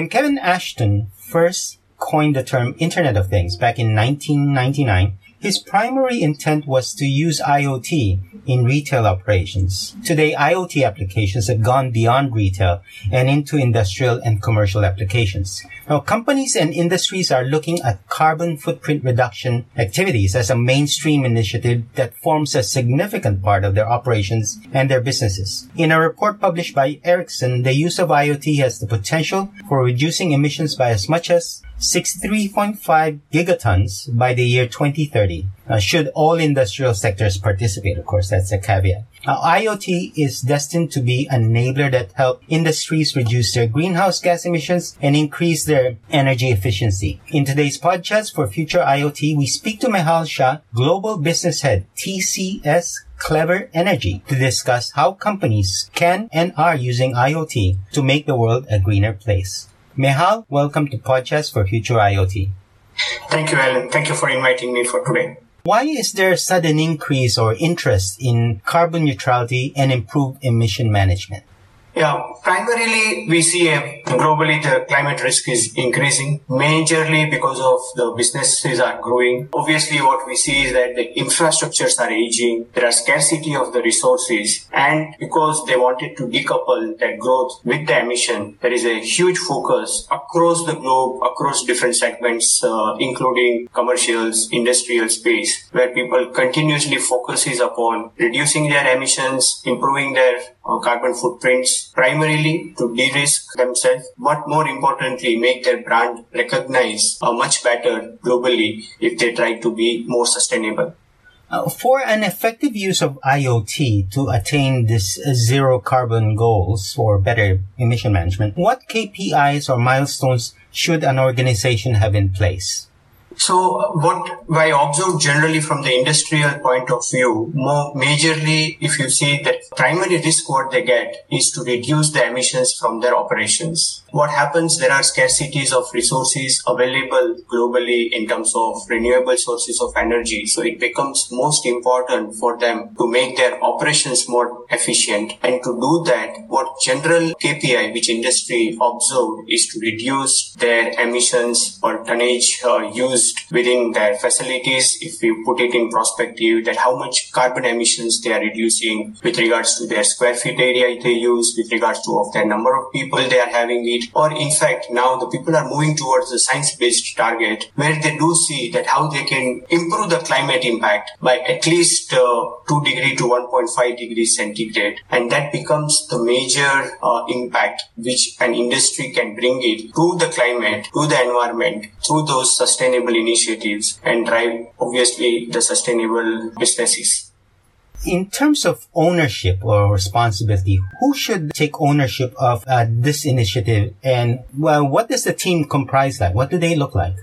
When Kevin Ashton first coined the term Internet of Things back in 1999, his primary intent was to use IoT in retail operations. Today, IoT applications have gone beyond retail and into industrial and commercial applications. Now, companies and industries are looking at carbon footprint reduction activities as a mainstream initiative that forms a significant part of their operations and their businesses. In a report published by Ericsson, the use of IoT has the potential for reducing emissions by as much as 63.5 gigatons by the year 2030. Uh, should all industrial sectors participate, of course, that's a caveat. IoT is destined to be an enabler that help industries reduce their greenhouse gas emissions and increase their energy efficiency. In today's podcast for Future IoT, we speak to Mehal Shah, Global Business Head, TCS Clever Energy, to discuss how companies can and are using IoT to make the world a greener place. Mehal, welcome to Podchats for Future IoT. Thank you, Alan. Thank you for inviting me for today. Why is there a sudden increase or interest in carbon neutrality and improved emission management? Yeah, primarily we see a, globally the climate risk is increasing majorly because of the businesses are growing. Obviously what we see is that the infrastructures are aging, there are scarcity of the resources and because they wanted to decouple that growth with the emission, there is a huge focus across the globe, across different segments, uh, including commercials, industrial space, where people continuously focuses upon reducing their emissions, improving their uh, carbon footprints, primarily to de-risk themselves, but more importantly, make their brand recognized uh, much better globally if they try to be more sustainable. Uh, for an effective use of IoT to attain this uh, zero carbon goals for better emission management, what KPIs or milestones should an organization have in place? So what I observe generally from the industrial point of view, more majorly, if you see that primary risk what they get is to reduce the emissions from their operations. What happens? There are scarcities of resources available globally in terms of renewable sources of energy. So it becomes most important for them to make their operations more efficient. And to do that, what general KPI which industry observed is to reduce their emissions or tonnage uh, used used within their facilities. If we put it in perspective that how much carbon emissions they are reducing with regards to their square feet area they use, with regards to of their number of people they are having it, or in fact now the people are moving towards the science-based target where they do see that how they can improve the climate impact by at least uh, 2 degree to 1.5 degrees centigrade and that becomes the major uh, impact which an industry can bring it to the climate, to the environment through those sustainable initiatives and drive obviously the sustainable businesses. In terms of ownership or responsibility, who should take ownership of uh, this initiative and well, what does the team comprise like? What do they look like?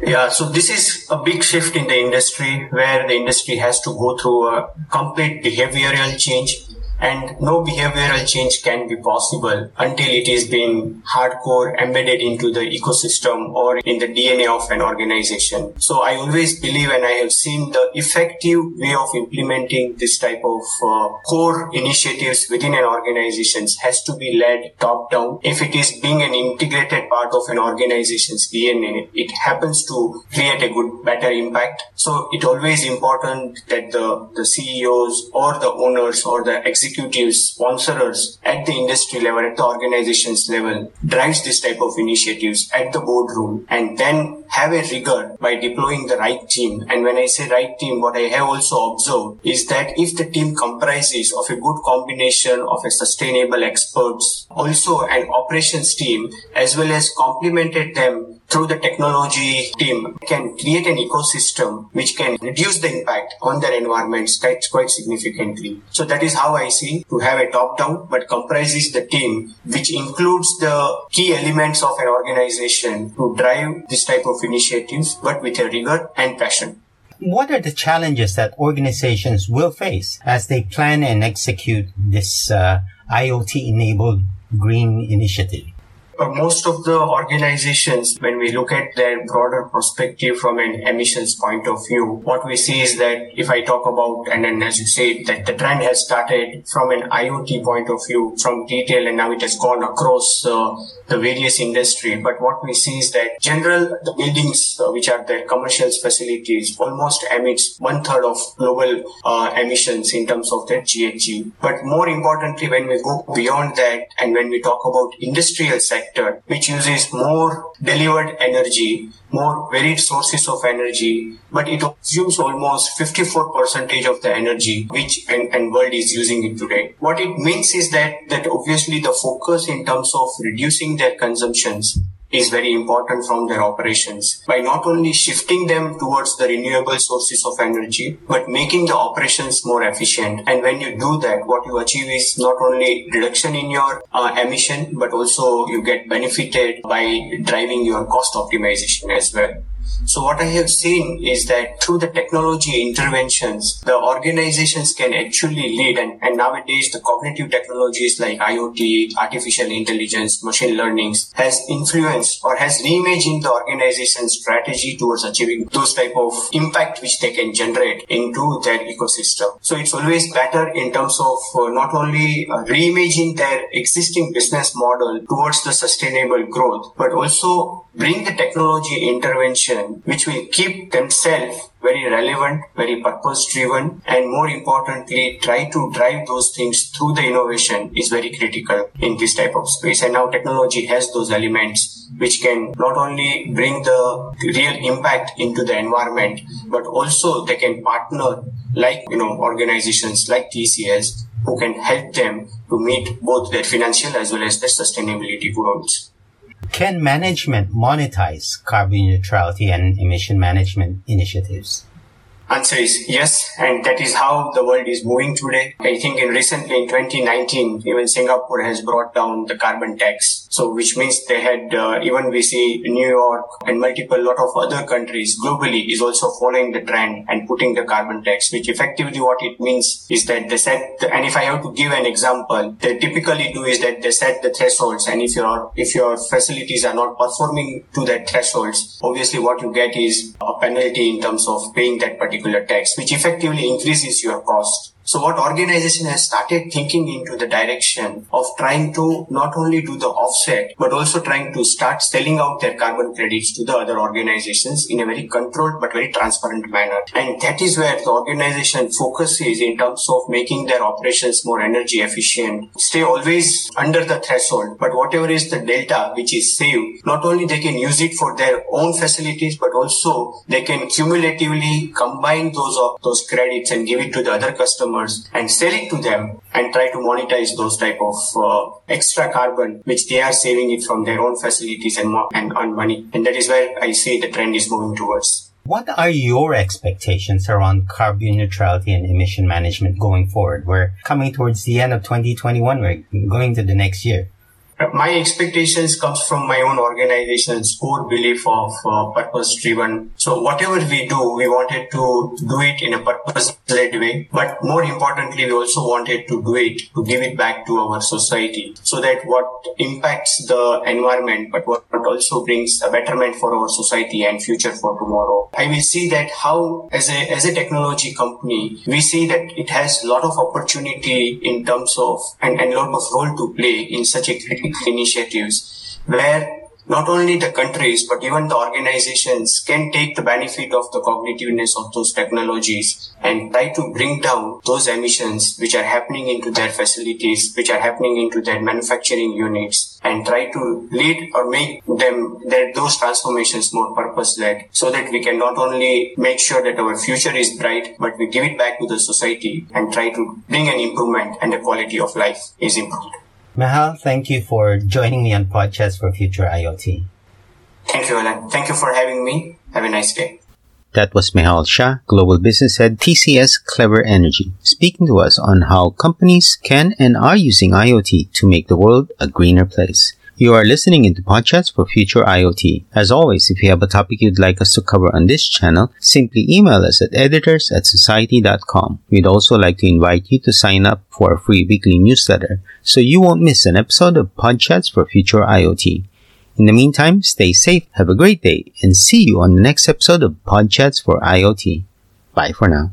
Yeah, so this is a big shift in the industry where the industry has to go through a complete behavioral change and no behavioral change can be possible until it is being hardcore embedded into the ecosystem or in the DNA of an organization. So I always believe and I have seen the effective way of implementing this type of uh, core initiatives within an organization has to be led top down. If it is being an integrated part of an organization's DNA, it happens to create a good, better impact. So it always important that the, the CEOs or the owners or the executives executives, sponsors at the industry level, at the organizations level, drives this type of initiatives at the boardroom and then have a rigor by deploying the right team. And when I say right team, what I have also observed is that if the team comprises of a good combination of a sustainable experts, also an operations team, as well as complemented them through the technology team can create an ecosystem which can reduce the impact on their environments quite, quite significantly. So that is how I see to have a top down but comprises the team which includes the key elements of an organization to drive this type of initiatives but with a rigor and passion. What are the challenges that organizations will face as they plan and execute this uh, IoT enabled green initiative? For most of the organizations, when we look at their broader perspective from an emissions point of view, what we see is that if I talk about, and then as you say, that the trend has started from an IoT point of view, from retail, and now it has gone across uh, the various industry. But what we see is that general, the buildings uh, which are their commercial facilities almost emits one third of global uh, emissions in terms of their GHG. But more importantly, when we go beyond that and when we talk about industrial sector, which uses more delivered energy, more varied sources of energy, but it consumes almost 54 percentage of the energy which and, and world is using it today. What it means is that that obviously the focus in terms of reducing their consumptions is very important from their operations by not only shifting them towards the renewable sources of energy, but making the operations more efficient. And when you do that, what you achieve is not only reduction in your uh, emission, but also you get benefited by driving your cost optimization as well. So what I have seen is that through the technology interventions, the organizations can actually lead and, and nowadays the cognitive technologies like IoT, artificial intelligence, machine learnings has influenced or has reimagined the organization's strategy towards achieving those type of impact which they can generate into their ecosystem. So it's always better in terms of uh, not only uh, reimaging their existing business model towards the sustainable growth, but also bring the technology intervention which will keep themselves very relevant, very purpose driven, and more importantly, try to drive those things through the innovation is very critical in this type of space. And now technology has those elements which can not only bring the real impact into the environment, but also they can partner like, you know, organizations like TCS who can help them to meet both their financial as well as their sustainability goals. Can management monetize carbon neutrality and emission management initiatives? Answer is yes, and that is how the world is moving today. I think in recently in 2019, even Singapore has brought down the carbon tax so, which means they had, uh, even we see New York and multiple lot of other countries globally is also following the trend and putting the carbon tax, which effectively what it means is that they set, the, and if I have to give an example, they typically do is that they set the thresholds. And if your, if your facilities are not performing to that thresholds, obviously what you get is a penalty in terms of paying that particular tax, which effectively increases your cost. So what organization has started thinking into the direction of trying to not only do the offset, but also trying to start selling out their carbon credits to the other organizations in a very controlled but very transparent manner. And that is where the organization focuses in terms of making their operations more energy efficient, stay always under the threshold, but whatever is the delta which is saved, not only they can use it for their own facilities, but also they can cumulatively combine those, those credits and give it to the other customers customers and sell it to them and try to monetize those type of uh, extra carbon which they are saving it from their own facilities and, and on money. And that is where I see the trend is moving towards. What are your expectations around carbon neutrality and emission management going forward? We're coming towards the end of 2021. We're going to the next year my expectations comes from my own organization's core belief of uh, purpose driven so whatever we do we wanted to do it in a purpose way but more importantly we also wanted to do it to give it back to our society so that what impacts the environment but what also brings a betterment for our society and future for tomorrow. I will see that how as a as a technology company we see that it has a lot of opportunity in terms of and, and lot of role to play in such a critical initiatives where not only the countries but even the organizations can take the benefit of the cognitiveness of those technologies and try to bring down those emissions which are happening into their facilities which are happening into their manufacturing units and try to lead or make them their, those transformations more purpose led so that we can not only make sure that our future is bright but we give it back to the society and try to bring an improvement and the quality of life is improved Mehal, thank you for joining me on Podchats for Future IoT. Thank you, Alan. Thank you for having me. Have a nice day. That was Mehal Shah, Global Business Head, TCS Clever Energy, speaking to us on how companies can and are using IoT to make the world a greener place. You are listening into Podchats for future IoT. As always, if you have a topic you'd like us to cover on this channel, simply email us at editors at society.com. We'd also like to invite you to sign up for a free weekly newsletter so you won't miss an episode of Podchats for Future IoT. In the meantime, stay safe, have a great day, and see you on the next episode of Podchats for IoT. Bye for now.